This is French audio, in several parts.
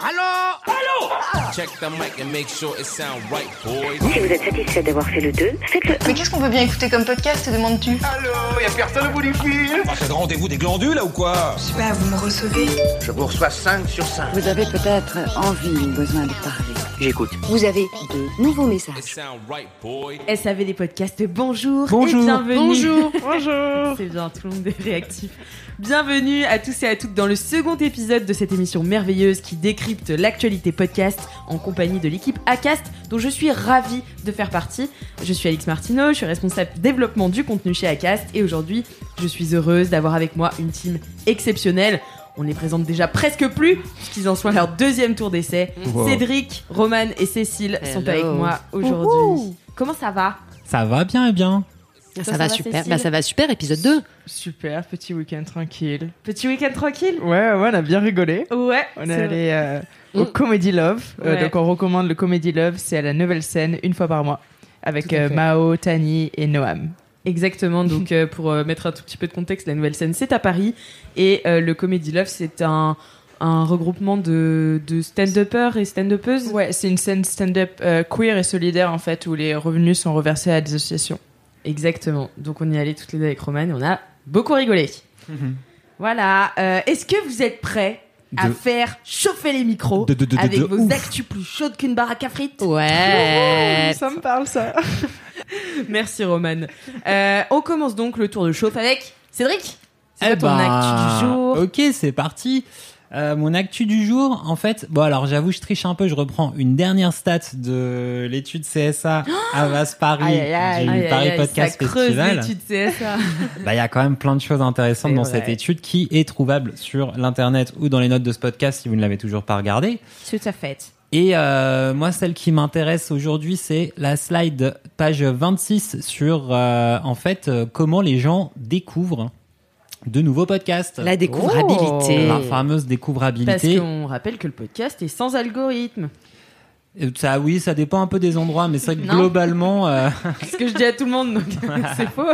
Allô Allô Check the mic and make sure it sound right, boys. Si vous êtes satisfait d'avoir fait le 2, faites-le Mais qu'est-ce qu'on peut bien écouter comme podcast, te demandes-tu? Allô Y'a personne au bout du fil. Ah, c'est le rendez-vous des glandules là ou quoi? Je sais pas, vous me recevez. Je vous reçois 5 sur 5. Vous avez peut-être envie ou besoin de parler. J'écoute. Vous avez de nouveaux messages. SAV des podcasts, bonjour Bonjour. et bienvenue. Bonjour. Bonjour. C'est bien, tout le monde est réactif. Bienvenue à tous et à toutes dans le second épisode de cette émission merveilleuse qui décrypte l'actualité podcast en compagnie de l'équipe ACAST dont je suis ravie de faire partie. Je suis Alix Martineau, je suis responsable développement du contenu chez ACAST et aujourd'hui je suis heureuse d'avoir avec moi une team exceptionnelle. On les présente déjà presque plus puisqu'ils en sont à leur deuxième tour d'essai. Wow. Cédric, Roman et Cécile sont avec moi aujourd'hui. Comment ça va? Ça va bien et bien. Ça, Ça, ça va va, super. Bah, ça va super, épisode 2. Super, petit week-end tranquille. Petit week-end tranquille? Ouais, ouais, on a bien rigolé. Ouais. On est allé euh, au Mm. Comedy Love. Euh, donc on recommande le Comedy Love, c'est à la nouvelle scène, une fois par mois. Avec euh. Mao, Tani et Noam. Exactement. Donc, euh, pour euh, mettre un tout petit peu de contexte, la nouvelle scène, c'est à Paris. Et euh, le Comedy Love, c'est un, un regroupement de, de stand-uppers et stand-uppeuses. Ouais, c'est une scène stand-up euh, queer et solidaire en fait, où les revenus sont reversés à des associations. Exactement. Donc, on y allait toutes les deux avec Roman et on a beaucoup rigolé. Voilà. Euh, Est-ce que vous êtes prêts à faire chauffer les micros De- de- de- de- avec de vos ouf. actus plus chaudes qu'une baraque à frites? Ouais. Ça me parle ça. Merci Roman. Euh, on commence donc le tour de chauffe avec Cédric. C'est Eh ton ben, actu du jour? Ok, c'est parti. Euh, mon actu du jour, en fait, bon alors j'avoue je triche un peu, je reprends une dernière stat de l'étude CSA à Vas Paris Aïe, aïe, du Aïe, Paris Podcast ça Festival. l'étude CSA. Bah il y a quand même plein de choses intéressantes dans vrai. cette étude qui est trouvable sur l'internet ou dans les notes de ce podcast si vous ne l'avez toujours pas regardé. Tout à fait. Et euh, moi, celle qui m'intéresse aujourd'hui, c'est la slide page 26 sur euh, en fait euh, comment les gens découvrent de nouveaux podcasts. La découvrabilité. La fameuse Parce découvrabilité. qu'on rappelle que le podcast est sans algorithme. Ça, oui, ça dépend un peu des endroits, mais c'est vrai que Non. globalement, euh, ce que je dis à tout le monde, donc c'est faux.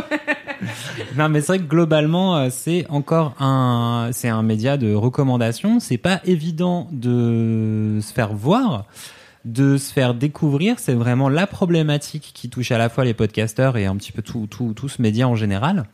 non, mais c'est vrai que globalement, euh, c'est encore un, c'est un média de recommandation. C'est pas évident de se faire voir, de se faire découvrir. C'est vraiment la problématique qui touche à la fois les podcasteurs et un petit peu tout, tout, tout ce média en général.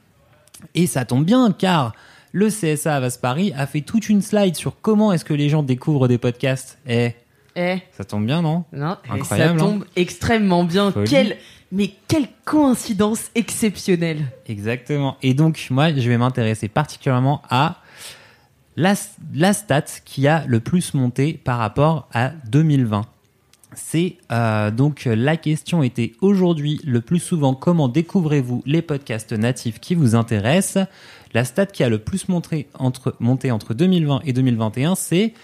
Et ça tombe bien, car le CSA à Paris a fait toute une slide sur comment est-ce que les gens découvrent des podcasts. Et Eh, ça tombe bien, non non, Incroyable, ça tombe extrêmement bien. Folie. Quelle, mais quelle coïncidence exceptionnelle. Exactement. Et donc, moi, je vais m'intéresser particulièrement à la, la stat qui a le plus monté par rapport à 2020. C'est euh, donc la question était aujourd'hui le plus souvent comment découvrez-vous les podcasts natifs qui vous intéressent? La stat qui a le plus monté entre, monté entre 2020 et 2021, c'est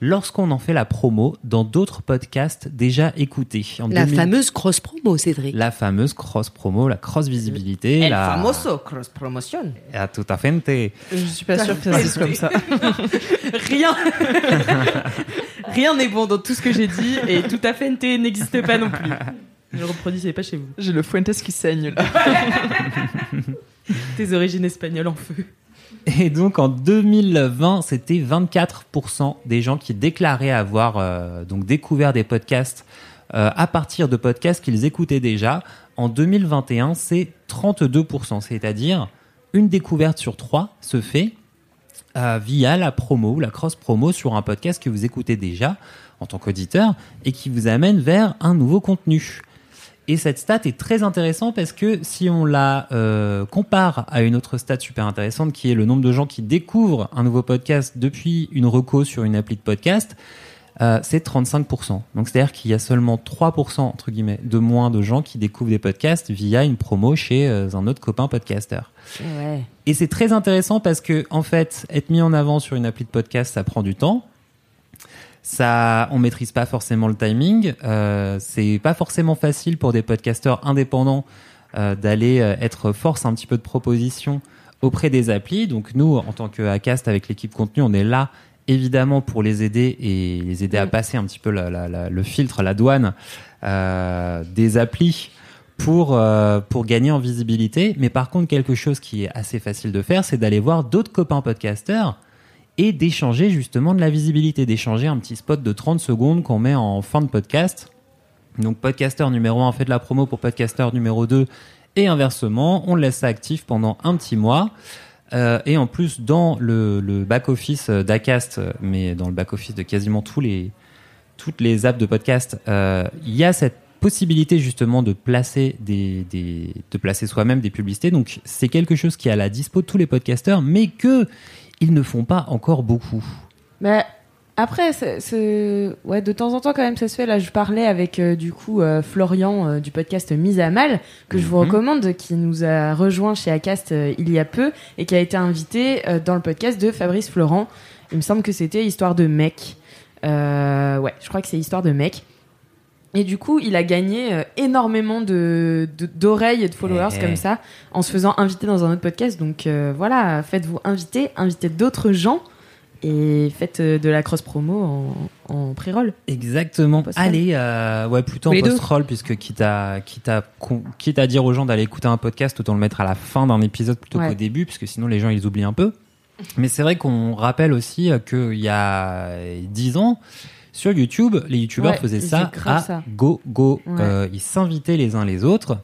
lorsqu'on en fait la promo dans d'autres podcasts déjà écoutés. En La 2000 fameuse cross promo, Cédric. la fameuse cross promo, la cross visibilité, El la famoso cross promotion. Ah, tout à fait. Je suis pas sûr que ça se dise comme ça. Rien. Rien n'est bon dans tout ce que j'ai dit et tout à fait NT n'existe pas non plus. Ne le reproduisez pas chez vous. J'ai le Fuentes qui saigne là. Tes origines espagnoles en feu. Et donc en 2020, c'était 24% des gens qui déclaraient avoir euh, donc découvert des podcasts euh, à partir de podcasts qu'ils écoutaient déjà. En 2021, c'est 32%, c'est-à-dire une découverte sur trois se fait euh, via la promo ou la cross promo sur un podcast que vous écoutez déjà en tant qu'auditeur et qui vous amène vers un nouveau contenu. Et cette stat est très intéressante parce que si on la euh, compare à une autre stat super intéressante qui est le nombre de gens qui découvrent un nouveau podcast depuis une reco sur une appli de podcast, euh, c'est 35%. Donc c'est-à-dire qu'il y a seulement 3% entre guillemets de moins de gens qui découvrent des podcasts via une promo chez euh, un autre copain podcasteur. Ouais. Et c'est très intéressant parce que en fait, être mis en avant sur une appli de podcast, ça prend du temps. Ça, on maîtrise pas forcément le timing. Euh, c'est pas forcément facile pour des podcasteurs indépendants euh, d'aller euh, être force un petit peu de proposition auprès des applis. Donc nous, en tant que Acast avec l'équipe contenu, on est là évidemment pour les aider et les aider à passer un petit peu la- la- la- le filtre, la douane euh, des applis pour euh, pour gagner en visibilité. Mais par contre, quelque chose qui est assez facile de faire, c'est d'aller voir d'autres copains podcasteurs et d'échanger justement de la visibilité, d'échanger un petit spot de 30 secondes qu'on met en fin de podcast. Donc podcasteur numéro 1 fait de la promo pour podcasteur numéro 2 et inversement, on laisse ça actif pendant un petit mois. Euh, et en plus, dans le, le back-office d'Acast, mais dans le back-office de quasiment tous les, toutes les apps de podcast, euh, il y a cette possibilité justement de placer des de placer soi-même des publicités. Donc c'est quelque chose qui est à la dispo de tous les podcasteurs, mais que ils ne font pas encore beaucoup. Mais après, ouais, de temps en temps, quand même, ça se fait. Là, je parlais avec, euh, du coup, euh, Florian euh, du podcast Mise à Mal, que je vous Mhm. recommande, qui nous a rejoint chez Acast il y a peu et qui a été invité dans le podcast de Fabrice Florent. Il me semble que c'était Histoire de mec. Ouais, je crois que c'est Histoire de mec. Et du coup, il a gagné euh, énormément de de- d'oreilles et de followers Eh. comme ça, en se faisant inviter dans un autre podcast. Donc euh, voilà, faites-vous inviter, invitez d'autres gens et faites euh, de la cross promo en, en pré-roll. Exactement. Allez, euh, ouais, plutôt en Les deux. post-roll, puisque quitte à, quitte, à, quitte à dire aux gens d'aller écouter un podcast, autant le mettre à la fin d'un épisode plutôt Ouais. qu'au début, puisque sinon les gens ils oublient un peu. Mais c'est vrai qu'on rappelle aussi qu'il y a 10 ans, sur YouTube, les YouTubeurs Ouais, faisaient ça à ça. go go. Ouais. Euh, ils s'invitaient les uns les autres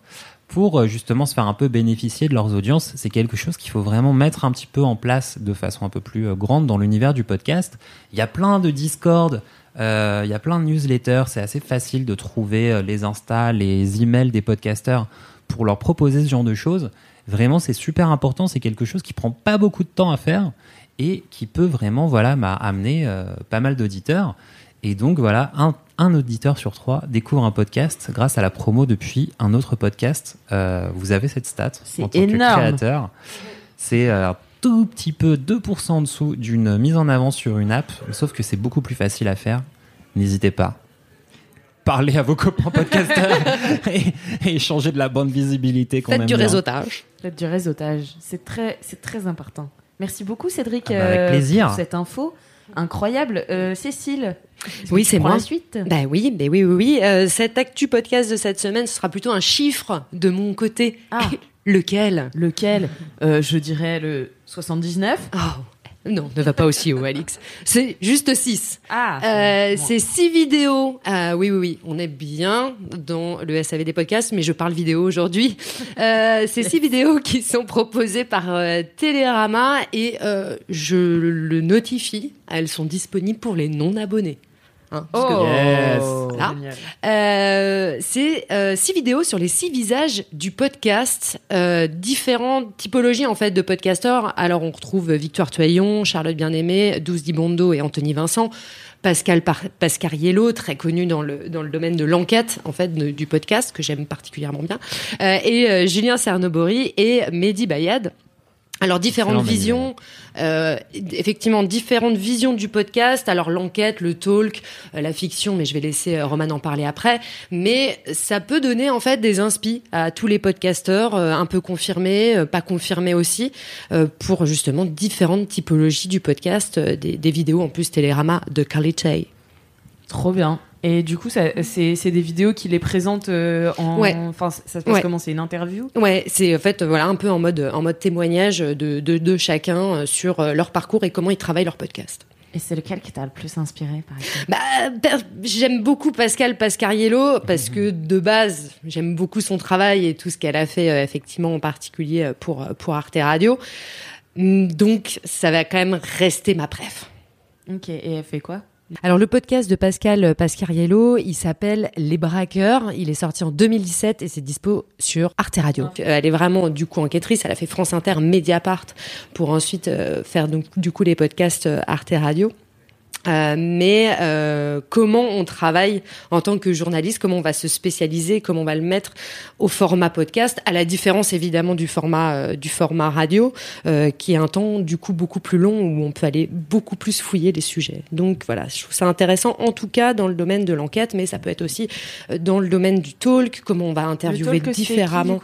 pour euh, justement se faire un peu bénéficier de leurs audiences. C'est quelque chose qu'il faut vraiment mettre un petit peu en place de façon un peu plus euh, grande dans l'univers du podcast. Il y a plein de Discord, euh, il y a plein de newsletters. C'est assez facile de trouver les Insta, les emails des podcasteurs pour leur proposer ce genre de choses. Vraiment, c'est super important. C'est quelque chose qui prend pas beaucoup de temps à faire et qui peut vraiment voilà amener euh, pas mal d'auditeurs. Et donc voilà, un, un auditeur sur trois découvre un podcast grâce à la promo depuis un autre podcast. Euh, vous avez cette stat C'est en tant énorme. que créateur. C'est euh, un tout petit peu 2% en dessous d'une mise en avant sur une app, sauf que c'est beaucoup plus facile à faire. N'hésitez pas. Parlez à vos copains podcasteurs et, et échangez de la bonne visibilité qu'on Faites aime du bien. réseautage. Faites du réseautage. C'est très, c'est très important. Merci beaucoup, Cédric, Ah bah, avec euh, pour cette info incroyable. Euh, Cécile, Oui, c'est moi. la suite? Bah oui, oui, oui, oui. Euh, cet actu podcast de cette semaine, ce sera plutôt un chiffre de mon côté. Ah. Lequel? Lequel? Euh, Je dirais le 79. Oh, non, ne va pas aussi haut, Alix. C'est juste 6. Ah, Euh, bon. c'est six vidéos. Ah oui, oui, oui. On est bien dans le SAV des podcasts, mais je parle vidéo aujourd'hui. Euh, c'est six vidéos qui sont proposées par euh, Télérama et euh, je le notifie. Elles sont disponibles pour les non-abonnés. Hein, Oh, Yes. Voilà. Euh, c'est euh, six vidéos sur les six visages du podcast, euh, différentes typologies en fait de podcasteurs. Alors on retrouve Victoire Toyon, Charlotte Bien-Aimée, Douce Dibondo et Anthony Vincent. Pascal Par Pascariello, très connu dans le dans le domaine de l'enquête en fait de- du podcast que j'aime particulièrement bien, Euh, et euh, Julien Cernobori et Mehdi Bayad. Alors différentes visions, euh, effectivement différentes visions du podcast. Alors l'enquête, le talk, euh, la fiction, mais je vais laisser euh, Roman en parler après. Mais ça peut donner en fait des inspi à tous les podcasteurs, euh, un peu confirmés, euh, pas confirmés aussi, euh, pour justement différentes typologies du podcast, euh, des, des vidéos en plus Télérama de qualité. Trop bien. Et du coup, ça- c'est des vidéos qui les présentent euh, en. Ouais. Enfin, ça se passe Ouais. comment? C'est une interview? Ouais, c'est en fait voilà un peu en mode en mode témoignage de, de, de chacun euh, sur euh, leur parcours et comment ils travaillent leur podcast. Et c'est lequel qui t'a le plus inspiré, par exemple? Bah, j'aime beaucoup Pascal Pascariello parce que de base, j'aime beaucoup son travail et tout ce qu'elle a fait euh, effectivement en particulier pour pour Arte Radio. Hum, Donc, ça va quand même rester ma préf. Ok, et elle fait quoi? Alors le podcast de Pascal Pascariello, il s'appelle Les Braqueurs. Il est sorti en 2017 et c'est dispo sur Arte Radio. Euh, Elle est vraiment du coup enquêtrice. Elle a fait France Inter, Mediapart pour ensuite euh, faire donc du coup les podcasts euh, Arte Radio. Euh, mais euh, comment on travaille en tant que journaliste, comment on va se spécialiser, comment on va le mettre au format podcast, à la différence évidemment du format euh, du format radio, qui est un temps du coup beaucoup plus long où on peut aller beaucoup plus fouiller les sujets. Donc voilà, je trouve ça intéressant en tout cas dans le domaine de l'enquête, mais ça peut être aussi dans le domaine du talk, comment on va interviewer différemment.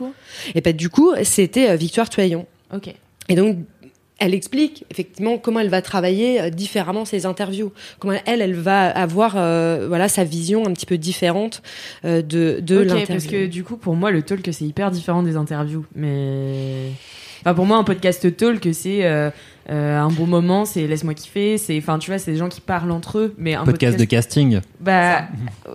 et ben du coup, c'était Victoire Toyon. Ok. Et donc elle explique effectivement comment elle va travailler euh, différemment ses interviews, comment elle, elle va avoir euh, voilà sa vision un petit peu différente euh, de de okay, l'interview. Parce que du coup, pour moi, le talk c'est hyper différent des interviews, mais enfin pour moi, un podcast talk c'est euh, euh, un bon moment, c'est laisse-moi kiffer, c'est enfin tu vois, c'est des gens qui parlent entre eux, mais un podcast, podcast de casting. Bah,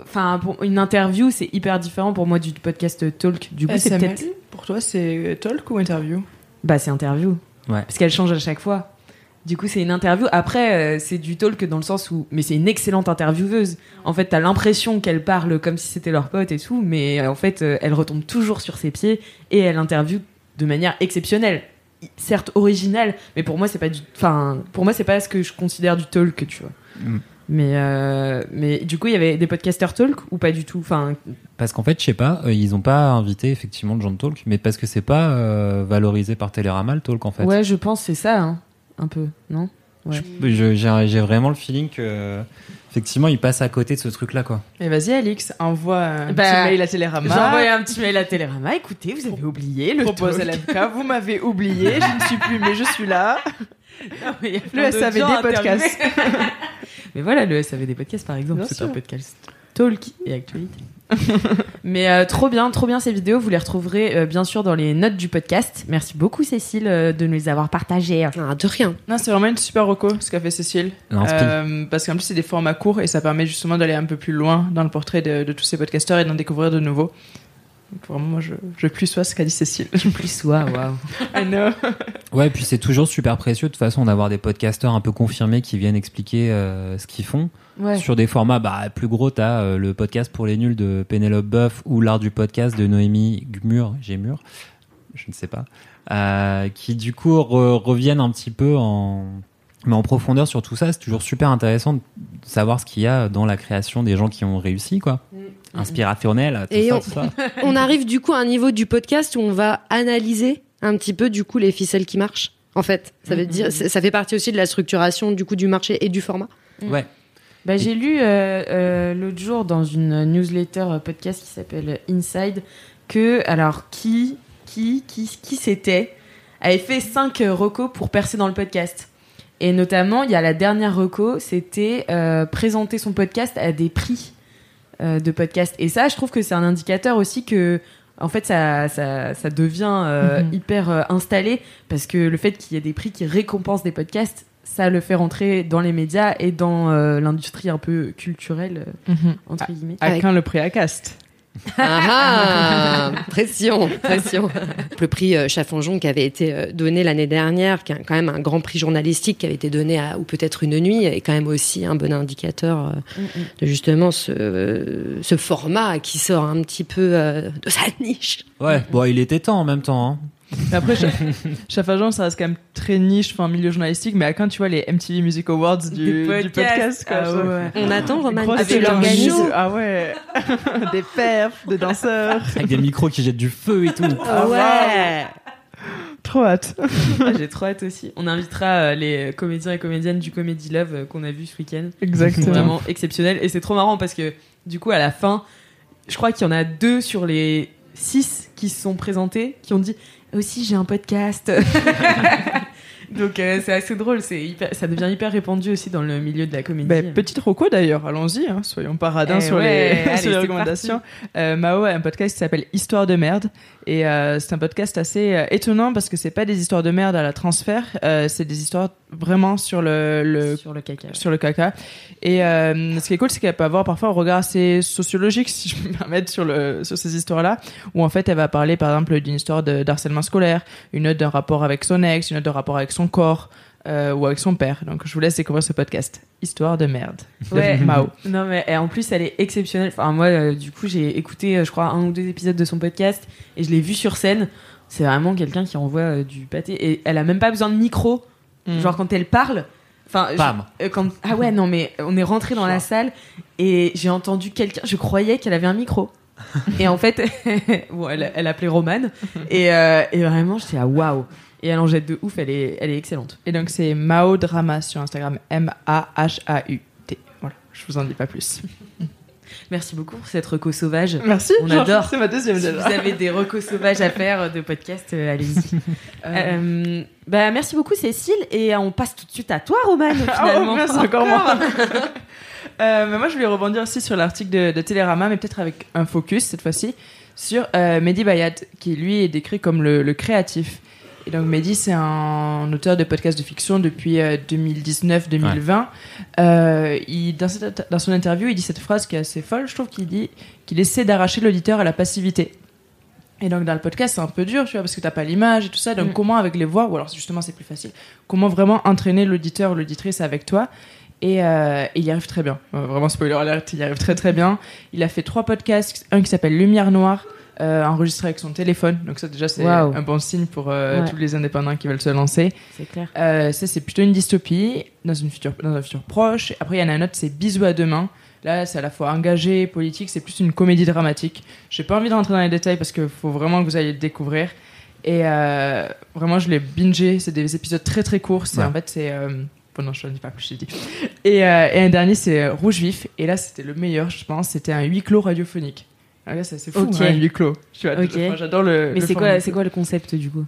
enfin une interview c'est hyper différent pour moi du podcast talk. Du coup, c'est peut-être pour toi c'est talk ou interview? Bah c'est interview. Ouais. Parce qu'elle change à chaque fois. Du coup, c'est une interview. Après, euh, c'est du talk dans le sens où. Mais c'est une excellente intervieweuse. En fait, t'as l'impression qu'elle parle comme si c'était leur pote et tout, mais euh, en fait, euh, elle retombe toujours sur ses pieds et elle interviewe de manière exceptionnelle. Certes originale, mais pour moi, c'est pas du. Enfin, pour moi, c'est pas ce que je considère du talk, tu vois. Mm. Mais, euh, mais du coup, il y avait des podcasters talk ou pas du tout? Enfin... Parce qu'en fait, je sais pas, euh, ils ont pas invité effectivement de gens de talk, mais parce que c'est pas euh, valorisé par Télérama le talk en fait. Ouais, je pense c'est ça, hein, un peu, non? Ouais. J'ai vraiment le feeling que effectivement, ils passent à côté de ce truc-là, quoi. Mais vas-y, Alix, envoie un bah, petit mail à Télérama. J'envoie un petit mail à Télérama. Écoutez, vous avez oublié le Propose LMK, vous m'avez oublié, je ne suis plus, mais je suis là. Non, mais le SAVD podcast. mais voilà, le SAVD podcast, par exemple, c'est un podcast talk et actualité. Mais euh, trop bien, trop bien ces vidéos. Vous les retrouverez euh, bien sûr dans les notes du podcast. Merci beaucoup Cécile euh, de nous les avoir partagées. Ah, de rien. Non, c'est vraiment une super reco ce qu'a fait Cécile. parce qu'en plus c'est des formats courts et ça permet justement d'aller un peu plus loin dans le portrait de, de tous ces podcasteurs et d'en découvrir de nouveaux. Vraiment, moi, je, je plus sois ce qu'a dit Cécile. Je plus sois, waouh. I know. Ouais, et puis c'est toujours super précieux de toute façon d'avoir des podcasteurs un peu confirmés qui viennent expliquer euh, ce qu'ils font. Ouais. Sur des formats bah, plus gros, t'as euh, le podcast pour les nuls de Pénélope Boeuf ou l'art du podcast de Noémie Gmur, Gémur, je ne sais pas, euh, qui du coup re reviennent un petit peu en mais en profondeur sur tout ça, c'est toujours super intéressant de savoir ce qu'il y a dans la création des gens qui ont réussi, quoi. Mmh. Inspirationnel, tout Et ça, on, tout ça. on arrive du coup à un niveau du podcast où on va analyser un petit peu du coup les ficelles qui marchent. En fait, ça veut dire, ça fait partie aussi de la structuration du coup du marché et du format. Ouais. Bah, j'ai lu euh, euh, l'autre jour dans une newsletter euh, podcast qui s'appelle Inside que alors qui qui qui qui c'était avait fait 5 recos pour percer dans le podcast. Et notamment, il y a la dernière reco, c'était euh, présenter son podcast à des prix de podcast. Et ça, je trouve que c'est un indicateur aussi que, en fait, ça, ça, ça devient euh, Mhm. hyper euh, installé parce que le fait qu'il y ait des prix qui récompensent des podcasts, ça le fait rentrer dans les médias et dans euh, l'industrie un peu culturelle, euh, entre guillemets. À quand le prix à cast Ah, ah pression, pression. Le prix euh, qui avait été euh, donné l'année dernière, qui est quand même un grand prix journalistique qui avait été donné à ou peut-être une nuit, est quand même aussi un bon indicateur euh, Mm, mm. de justement ce, euh, ce format qui sort un petit peu euh, de sa niche. Ouais, bon, il était temps en même temps. Hein. Mais Après, Chaffageant, ça reste quand même très niche, enfin, milieu journalistique, mais à quand tu vois les MTV Music Awards du, Des du podcasts. podcast, quoi. Ah ouais. On attend Roman l'organises. show. Ah ouais. des perfs, des danseurs. Avec des micros qui jettent du feu et tout. Ah ouais. Trop hâte. Ah, J'ai trop hâte aussi. On invitera euh, les comédiens et comédiennes du Comedy Love euh, qu'on a vu ce week-end. C'est Exactement. vraiment exceptionnel. Et c'est trop marrant parce que, du coup, à la fin, je crois qu'il y en a deux sur les six qui se sont présentés qui ont dit aussi j'ai un podcast. Donc euh, c'est assez drôle. C'est ça devient hyper répandu aussi dans le milieu de la comédie. Ben, petite roco d'ailleurs, allons-y, hein, soyons paradins Eh sur, ouais, les, allez, sur les c'est recommandations. Euh, Mao a un podcast qui s'appelle Histoire de merde et euh, c'est un podcast assez étonnant parce que c'est pas des histoires de merde à la transfert, c'est des histoires vraiment sur le, le sur le caca. sur le caca. Et euh, ce qui est cool, c'est qu'elle peut avoir parfois un regard assez sociologique, si je peux me permettre, sur, le, sur ces histoires-là, où en fait, elle va parler, par exemple, d'une histoire de d'harcèlement scolaire, une autre d'un rapport avec son ex, une autre d'un rapport avec son corps, euh, ou avec son père. Donc, je vous laisse découvrir ce podcast. Histoire de merde. Ouais. Mao. Non mais et en plus elle est exceptionnelle. Enfin moi euh, du coup j'ai écouté je crois un ou deux épisodes de son podcast et je l'ai vu sur scène. C'est vraiment quelqu'un qui envoie du pâté et elle a même pas besoin de micro. Mm. Genre quand elle parle, Enfin, euh, quand... ah ouais, non, mais on est rentré dans la salle et j'ai entendu quelqu'un. Je croyais qu'elle avait un micro. et en fait, bon, elle, elle appelait Romane. Et, euh, et vraiment, j'étais à waouh. Et elle en jette de ouf, elle est, elle est excellente. Et donc c'est Mao Drama sur Instagram, M-A-H-A-U-T. Voilà, je vous en dis pas plus. Merci beaucoup pour cette reco sauvage. Merci, On genre, adore. C'est ma deuxième Si vous avez des recos sauvages à faire euh, de podcast, euh, allez-y. Euh, bah, merci beaucoup, Cécile. Et on passe tout de suite à toi, Romane, Ah, finalement. oh, merci encore moi. Euh, mais moi, je voulais rebondir aussi sur l'article de, de Télérama, mais peut-être avec un focus cette fois-ci sur euh, Mehdi Bayat, qui lui est décrit comme le, le créatif. Et donc Mehdi, c'est un auteur de podcasts de fiction depuis euh, 2019-2020. Euh, il, dans, cette- dans son interview, il dit cette phrase qui est assez folle, je trouve, qu'il dit qu'il essaie d'arracher l'auditeur à la passivité. Et donc dans le podcast, c'est un peu dur, tu vois, parce que t'as pas l'image et tout ça. Donc Mm. comment avec les voix, ou alors justement c'est plus facile, comment vraiment entraîner l'auditeur ou l'auditrice avec toi? Et, euh, et il y arrive très bien. Euh, vraiment spoiler alert, il y arrive très très bien. Il a fait trois podcasts, un qui s'appelle Lumière Noire, euh, enregistré avec son téléphone. Donc ça déjà c'est un bon signe pour euh, Ouais. tous les indépendants qui veulent se lancer. C'est clair. Euh, ça, c'est plutôt une dystopie dans, une future, dans un futur proche. Après, il y en a un autre, c'est Bisous à demain. Là, c'est à la fois engagé, politique, c'est plus une comédie dramatique. J'ai pas envie de rentrer dans les détails parce qu'il faut vraiment que vous ayez le découvrir. Et euh, vraiment, je l'ai bingé. C'est des épisodes très très courts. Ouais. en fait, c'est. Euh... Bon, non, je ne dis pas plus, je l'ai dit. Et, euh, et un dernier, c'est Rouge Vif. Et là, c'était le meilleur, je pense. C'était un huis clos radiophonique. Ah, là, c'est c'est fou, Ok. hein, un huis clos. Tu vois, Ok. moi, j'adore le. Mais c'est quoi, quoi le concept du coup?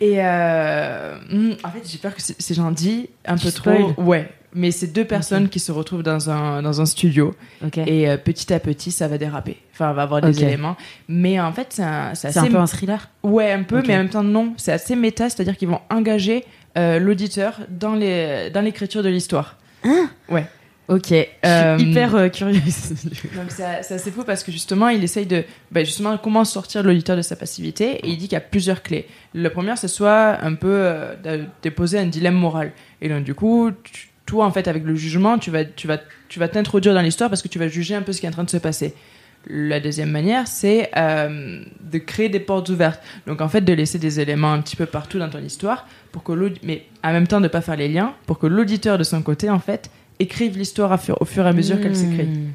Et euh, hmm, en fait, j'ai peur que c'est j'en dis un Tu peu spoil. trop. Ouais. Mais c'est deux personnes qui se retrouvent dans un, dans un studio et euh, petit à petit ça va déraper. Enfin, on va avoir des éléments. Mais en fait, c'est un- c'est un peu un thriller? Ouais, un peu, mais en même temps, non. C'est assez méta, c'est-à-dire qu'ils vont engager euh, l'auditeur dans les dans l'écriture de l'histoire. ouais. Ok. Euh, Je suis hyper euh, curieuse. Donc c'est assez fou parce que justement, il essaye de bah, justement comment sortir l'auditeur de sa passivité et il dit qu'il y a plusieurs clés. La première, c'est soit un peu euh, de déposer un dilemme moral. Et donc du coup, tu- toi en fait avec le jugement, tu vas tu vas tu vas t'introduire dans l'histoire parce que tu vas juger un peu ce qui est en train de se passer. La deuxième manière, c'est euh, de créer des portes ouvertes. Donc en fait, de laisser des éléments un petit peu partout dans ton histoire pour que mais en même temps de pas faire les liens pour que l'auditeur de son côté en fait écrive l'histoire au fur et à mesure qu'elle s'écrit. Hmm.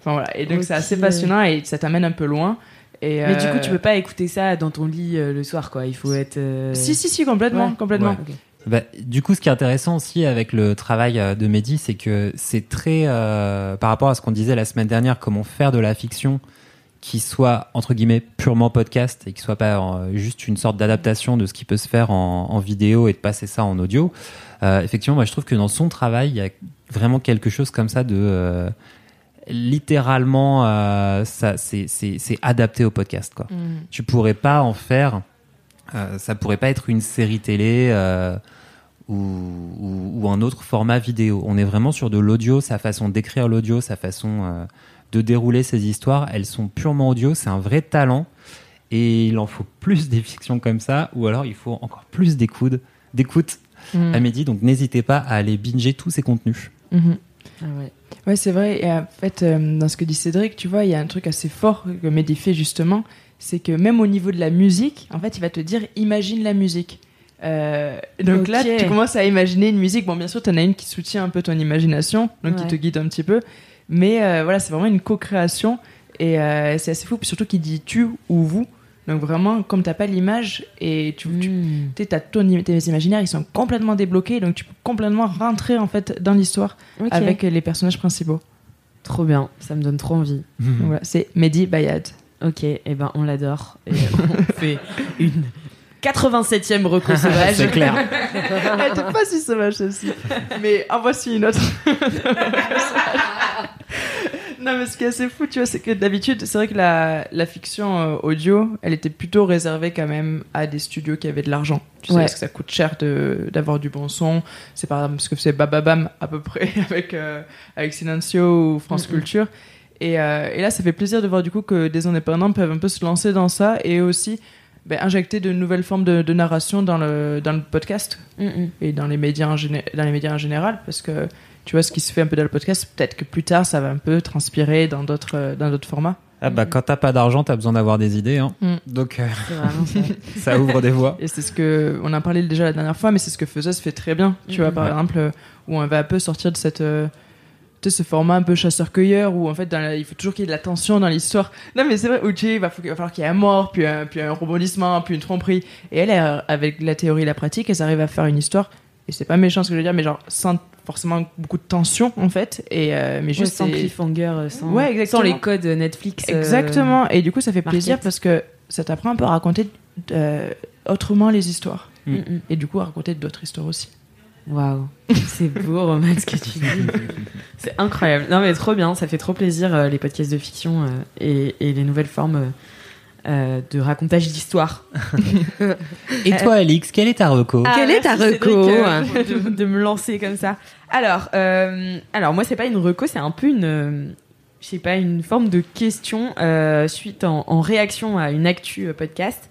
Enfin, voilà. Et donc c'est assez passionnant et ça t'amène un peu loin. Et, Mais du euh, coup, tu peux pas écouter ça dans ton lit euh, le soir, quoi. Il faut être. euh, Si, si, si, complètement. Ouais. complètement. Ouais. Bah, du coup, ce qui est intéressant aussi avec le travail euh, de Mehdi, c'est que c'est très, euh, par rapport à ce qu'on disait la semaine dernière, comment faire de la fiction qui soit, entre guillemets, purement podcast et qui soit pas euh, juste une sorte d'adaptation de ce qui peut se faire en, en vidéo et de passer ça en audio. Euh, effectivement, moi, je trouve que dans son travail, il y a vraiment quelque chose comme ça de... euh, littéralement, euh, ça, c'est, adapté au podcast, quoi. Hmm. tu pourrais pas en faire euh, ça pourrait pas être une série télé ou, ou, ou un autre format vidéo. On est vraiment sur de l'audio sa façon d'écrire l'audio sa façon de dérouler ses histoires. Elles sont purement audio c'est un vrai talent. Et il en faut plus des fictions comme ça ou alors il faut encore plus d'écoute d'écoute Mm. à Mehdi donc n'hésitez pas à aller binger tous ces contenus Mhm. Ah ouais. Ouais, c'est vrai. Et en fait, euh, dans ce que dit Cédric, tu vois, il y a un truc assez fort que Mehdi fait justement, c'est que même au niveau de la musique, en fait, il va te dire imagine la musique. Euh, donc là, tu commences à imaginer une musique. Bon, bien sûr, tu en as une qui soutient un peu ton imagination, donc qui te guide un petit peu. Mais euh, voilà, c'est vraiment une co-création et c'est assez fou. Puis surtout, qui dit tu ou vous. Donc vraiment, comme t'as pas l'image et tu, tu Hmm. t'as ton, tes imaginaires, ils sont complètement débloqués, donc tu peux complètement rentrer en fait dans l'histoire avec les personnages principaux. Trop bien. Ça me donne trop envie. Voilà, c'est Mehdi Bayad. Ok. Et ben, on l'adore. Et on fait une 87e reco sauvage. c'est clair Elle était pas si sauvage celle-ci. Mais en voici une autre. Non, mais ce qui est assez fou, tu vois, c'est que d'habitude, c'est vrai que la, la fiction euh, audio, elle était plutôt réservée quand même à des studios qui avaient de l'argent. Tu sais, Ouais. parce que ça coûte cher d'avoir du bon son. C'est par exemple ce que c'est Bababam à peu près avec, euh, avec Silencio ou France. Culture. Et, euh, et là, ça fait plaisir de voir du coup que des indépendants peuvent un peu se lancer dans ça et aussi ben, injecter de nouvelles formes de, de narration dans le, dans le podcast Mm, et dans les médias en, dans les médias en général parce que tu vois ce qui se fait un peu dans le podcast? Peut-être que plus tard ça va un peu transpirer dans d'autres euh, dans d'autres formats Ah bah quand t'as pas d'argent, t'as besoin d'avoir des idées. Hein. Mm. Donc euh, ça. ça ouvre des voies. Et c'est ce que on a parlé déjà la dernière fois, mais c'est ce que Fuzz fait très bien. Tu vois, par Ouais. exemple, euh, où on va un peu sortir de cette euh, tu sais, ce format un peu chasseur-cueilleur où en fait dans la- il faut toujours qu'il y ait de la tension dans l'histoire. Non mais c'est vrai, où tu sais, il va, faut- il va falloir qu'il y ait un mort, puis un, puis un rebondissement, puis une tromperie. Et elle, elle, avec la théorie et la pratique, elle arrive à faire une histoire. Et c'est pas méchant ce que je veux dire, mais genre sans forcément beaucoup de tension en fait. Et euh, mais Juste juste sans c'est- cliffhanger, euh, sans, Ouais, exactement. sans les codes Netflix. euh, Exactement. Et du coup, ça fait plaisir parce que ça t'apprend un peu à raconter euh, autrement les histoires. Mm, mm. Et du coup, à raconter d'autres histoires aussi. Waouh, c'est beau, Roman, ce que tu dis. C'est incroyable. Non, mais trop bien, ça fait trop plaisir, euh, les podcasts de fiction euh, et, et les nouvelles formes euh, de racontage d'histoire. Et toi, Alix, quelle est ta reco? Quelle est ta reco? Cédric, euh, de, de me lancer comme ça. Alors, euh, alors moi, c'est pas une reco, c'est un peu une, euh, je sais pas, une forme de question euh, suite en, en réaction à une actu euh, podcast.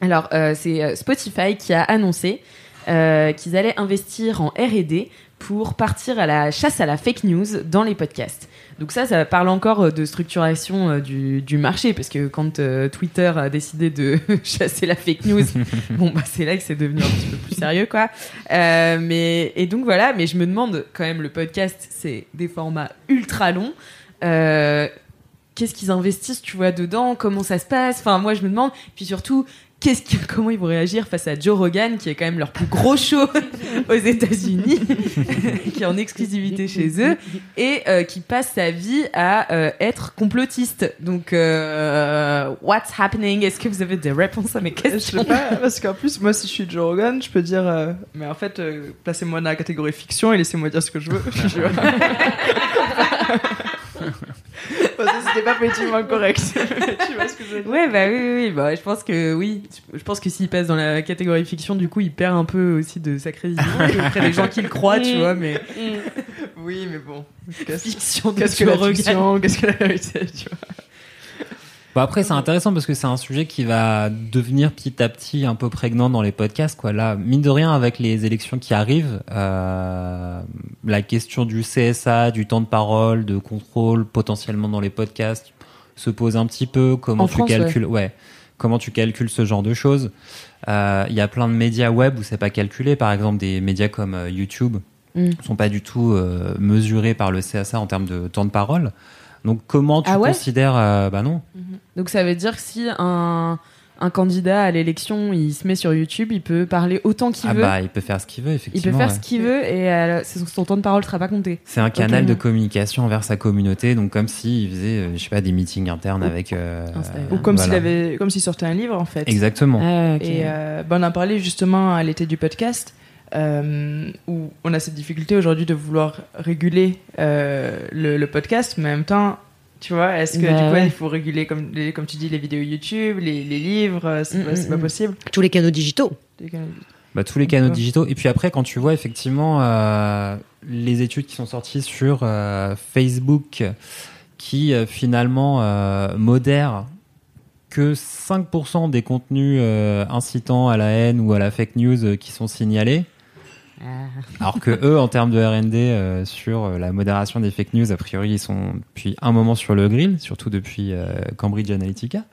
Alors, euh, c'est Spotify qui a annoncé euh, qu'ils allaient investir en R&D pour partir à la chasse à la fake news dans les podcasts. Donc ça, ça parle encore euh, de structuration euh, du, du marché, parce que quand euh, Twitter a décidé de chasser la fake news, bon bah c'est là que c'est devenu un petit peu plus sérieux, quoi. Euh, mais et donc voilà, mais je me demande quand même, le podcast, c'est des formats ultra longs. Euh, Qu'est-ce qu'ils investissent, tu vois, dedans Comment ça se passe Enfin, moi, je me demande. Puis surtout, qu'est-ce que, comment ils vont réagir face à Joe Rogan, qui est quand même leur plus gros show aux États-Unis, qui est en exclusivité chez eux, et euh, qui passe sa vie à euh, être complotiste. Donc, euh, what's happening? Est-ce que vous avez des réponses à mes Je questions? sais pas, parce qu'en plus, moi, si je suis Joe Rogan, je peux dire, mais en fait, placez-moi dans la catégorie fiction et laissez-moi dire ce que je veux. C'était pas politiquement correct. tu vois ce que je veux dire Ouais, bah oui, oui, oui. Bah, je pense que oui. Je pense que s'il passe dans la catégorie fiction, du coup, il perd un peu aussi de sa crédibilité auprès des gens qui le croient, tu vois. Mais Oui, mais bon. Qu'est-ce fiction de qu'est-ce que la fiction Qu'est-ce que la vérité tu vois? Bah après, c'est intéressant parce que c'est un sujet qui va devenir petit à petit un peu prégnant dans les podcasts. Quoi. Là, mine de rien, avec les élections qui arrivent, euh, la question du CSA, du temps de parole, de contrôle potentiellement dans les podcasts se pose un petit peu. Comment En tu France, calcules ouais. Comment tu calcules ce genre de choses Euh, Il y a plein de médias web où c'est pas calculé. Par exemple, des médias comme euh, YouTube Mm. sont pas du tout euh, mesurés par le CSA en termes de temps de parole. Donc comment tu Ah ouais considères euh, Bah non. Donc ça veut dire que si un, un candidat à l'élection, il se met sur YouTube, il peut parler autant qu'il Ah veut. bah il peut faire ce qu'il veut il effectivement. peut faire ouais. ce qu'il veut et euh, son son temps de parole sera pas compté. C'est un canal de communication envers sa communauté, donc comme s'il faisait, euh, je sais pas, des meetings internes avec. euh, Instagram. Ou comme voilà. s'il avait, comme s'il sortait un livre en fait. Exactement. Ah. Et euh, bah, on a parlé justement à l'été du podcast, euh, où on a cette difficulté aujourd'hui de vouloir réguler euh, le, le podcast, mais en même temps, tu vois, est-ce que Bah du coup ouais. il faut réguler, comme, les- comme tu dis, les vidéos YouTube, les, les livres, euh, c'est Mm, pas, mm, pas mm. possible? Tous les canaux digitaux. Bah, tous les canaux digitaux. Et puis après, quand tu vois effectivement euh, les études qui sont sorties sur euh, Facebook, qui euh, finalement euh, modèrent que 5% des contenus euh, incitant à la haine ou à la fake news euh, qui sont signalés. Alors que eux, en termes de R&D euh, sur euh, la modération des fake news, a priori, ils sont depuis un moment sur le grill, surtout depuis euh, Cambridge Analytica.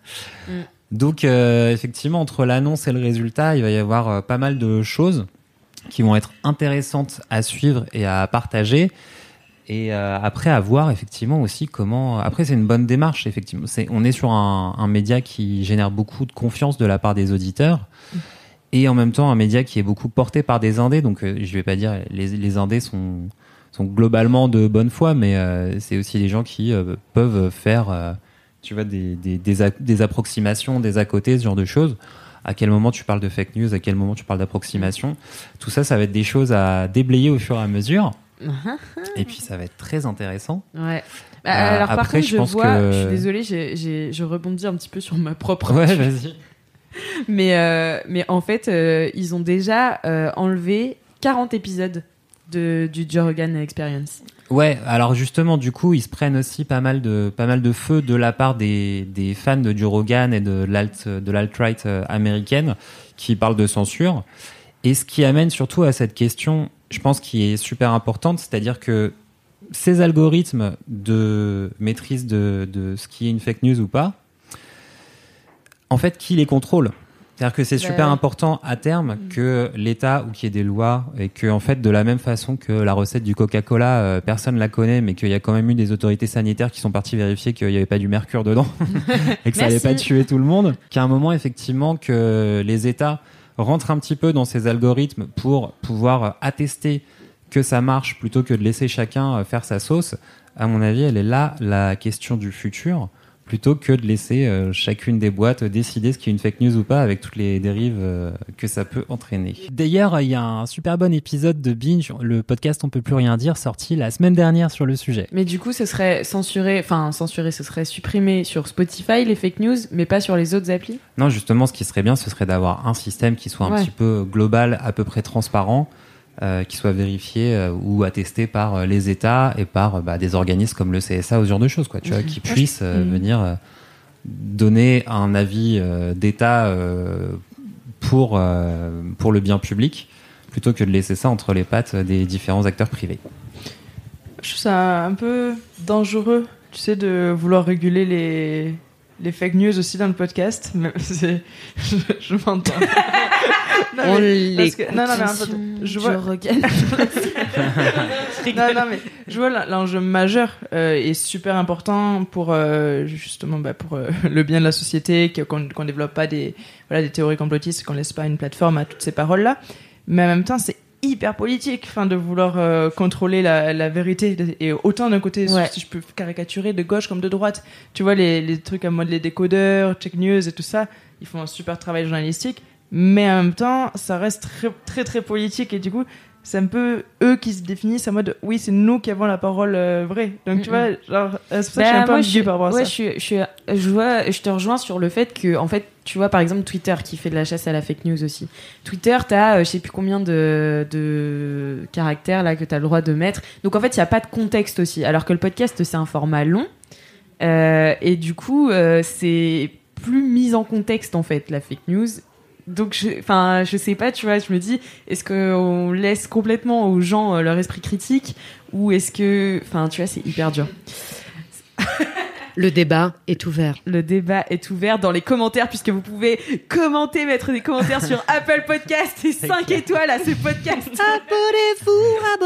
Mm. Donc, euh, effectivement, entre l'annonce et le résultat, il va y avoir pas mal de choses qui vont être intéressantes à suivre et à partager. Et après, à voir effectivement aussi comment. Après, c'est une bonne démarche. Effectivement, on est sur un, un média qui génère beaucoup de confiance de la part des auditeurs, et en même temps un média qui est beaucoup porté par des indés. Donc, euh, je vais pas dire les, les indés sont sont globalement de bonne foi, mais euh, c'est aussi des gens qui euh, peuvent faire, euh, tu vois, des des, des, a- des approximations, des à côté, ce genre de choses. À quel moment tu parles de fake news, à quel moment tu parles d'approximation. Tout ça, ça va être des choses à déblayer au fur et à mesure. Et puis ça va être très intéressant. Ouais. Alors par après, contre, je je, pense vois, que- je suis désolée, je rebondis un petit peu sur ma propre. Ouais, vas-y. mais, euh, mais en fait, euh, ils ont déjà euh, enlevé 40 épisodes de, du Joe Rogan Experience. Ouais, alors justement, du coup, ils se prennent aussi pas mal de, pas mal de feu de la part des, des fans de Joe Rogan et de l'alt, de l'alt-right américaine qui parlent de censure. Et ce qui amène surtout à cette question, je pense, qui est super importante, c'est-à-dire que ces algorithmes de maîtrise de, de ce qui est une fake news ou pas, en fait, qui les contrôle? C'est-à-dire que c'est Bah super ouais. important à terme Mm. que l'État ou qu'il y ait des lois et que en fait de la même façon que la recette du Coca-Cola, euh, personne la connaît, mais qu'il y a quand même eu des autorités sanitaires qui sont parties vérifier qu'il n'y avait pas du mercure dedans et que ça allait Merci. pas tuer tout le monde. Qu'à un moment effectivement que les États rentrent un petit peu dans ces algorithmes pour pouvoir attester que ça marche plutôt que de laisser chacun euh, faire sa sauce. À mon avis, elle est là la question du futur plutôt que de laisser euh, chacune des boîtes décider ce qui est une fake news ou pas avec toutes les dérives euh, que ça peut entraîner. D'ailleurs, il y a un super bon épisode de Binge, le podcast On peut plus rien dire, sorti la semaine dernière sur le sujet. Mais du coup, ce serait censuré, enfin censuré, ce serait supprimé sur Spotify les fake news, mais pas sur les autres applis? Non, justement, ce qui serait bien, ce serait d'avoir un système qui soit un Ouais. petit peu global, à peu près transparent, euh, qui soit vérifié euh, ou attesté par euh, les États et par euh, bah, des organismes comme le CSA ou ce genre de choses, quoi, tu vois, qui puissent Mhm. venir donner un avis d'État pour, pour le bien public, plutôt que de laisser ça entre les pattes des différents acteurs privés. Je trouve ça un peu dangereux, tu sais, de vouloir réguler les, les fake news aussi dans le podcast. Mais je m'entends. Non, On mais- l'écoute. que- non, non, mais en fait, je vois. non, non, mais je vois l'enjeu majeur euh, est super important pour euh, justement bah, pour euh, le bien de la société, qu'on qu'on développe pas des voilà des théories complotistes, qu'on laisse pas une plateforme à toutes ces paroles là. Mais en même temps, c'est hyper politique, enfin de vouloir euh, contrôler la, la vérité et autant d'un côté Ouais. si je peux caricaturer de gauche comme de droite tu vois les, les trucs à mode les décodeurs check news et tout ça ils font un super travail journalistique mais en même temps ça reste très très très politique et du coup c'est un peu eux qui se définissent en mode oui c'est nous qui avons la parole euh, vraie donc tu vois genre euh, c'est pour ça que je suis un peu par rapport à ouais, ça je, suis, je, suis- je, vois, je te rejoins sur le fait que, en fait, tu vois, par exemple, Twitter qui fait de la chasse à la fake news aussi. Twitter, t'as, euh, je sais plus combien de, de caractères là que t'as le droit de mettre. Donc, en fait, il n'y a pas de contexte aussi. Alors que le podcast, c'est un format long. Euh, et du coup, c'est plus mis en contexte, en fait, la fake news. Donc, je, enfin, je sais pas, tu vois, je me dis, est-ce qu'on laisse complètement aux gens euh, leur esprit critique ou est-ce que, enfin, tu vois, c'est hyper dur. Le débat est ouvert. Le débat est ouvert dans les commentaires puisque vous pouvez commenter, mettre des commentaires sur Apple Podcast et 5 étoiles à ce podcast.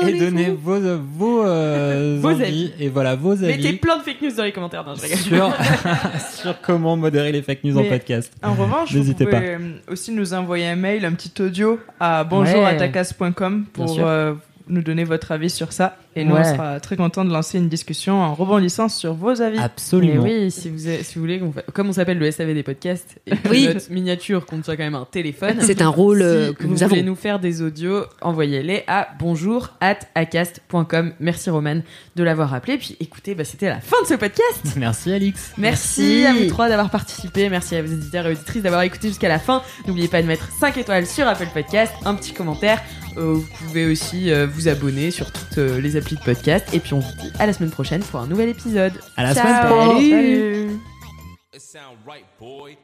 Et donnez vos, vos, euh, Vos envies avis. et voilà vos avis. Mettez plein de fake news dans les commentaires. Non, je rigole. sur, sur comment modérer les fake news en podcast. En revanche, vous N'hésitez pouvez euh, aussi nous envoyer un mail, un petit audio à bonjour@tacas.com pour sûr. euh, nous donner votre avis sur ça. Et nous, Ouais. on sera très contents de lancer une discussion en rebondissant sur vos avis. Absolument. oui, si vous, avez- si vous voulez, comme on s'appelle le SAV des podcasts, et que Oui. notre miniature compte soit quand même un téléphone. C'est un rôle euh, si que vous nous avons. voulez nous faire des audios, envoyez-les à bonjour at acast.com. Merci Roman de l'avoir appelé. Puis écoutez, bah, c'était la fin de ce podcast. Merci Alix. Merci, Merci. à vous trois d'avoir participé. Merci à vos éditeurs et auditrices d'avoir écouté jusqu'à la fin. N'oubliez pas de mettre 5 étoiles sur Apple Podcast, un petit commentaire. Euh, vous pouvez aussi euh, vous abonner sur toutes euh, les applis de podcast. Et puis on vous dit à la semaine prochaine pour un nouvel épisode. À la Ciao. semaine pro. Salut. It sound right, boy.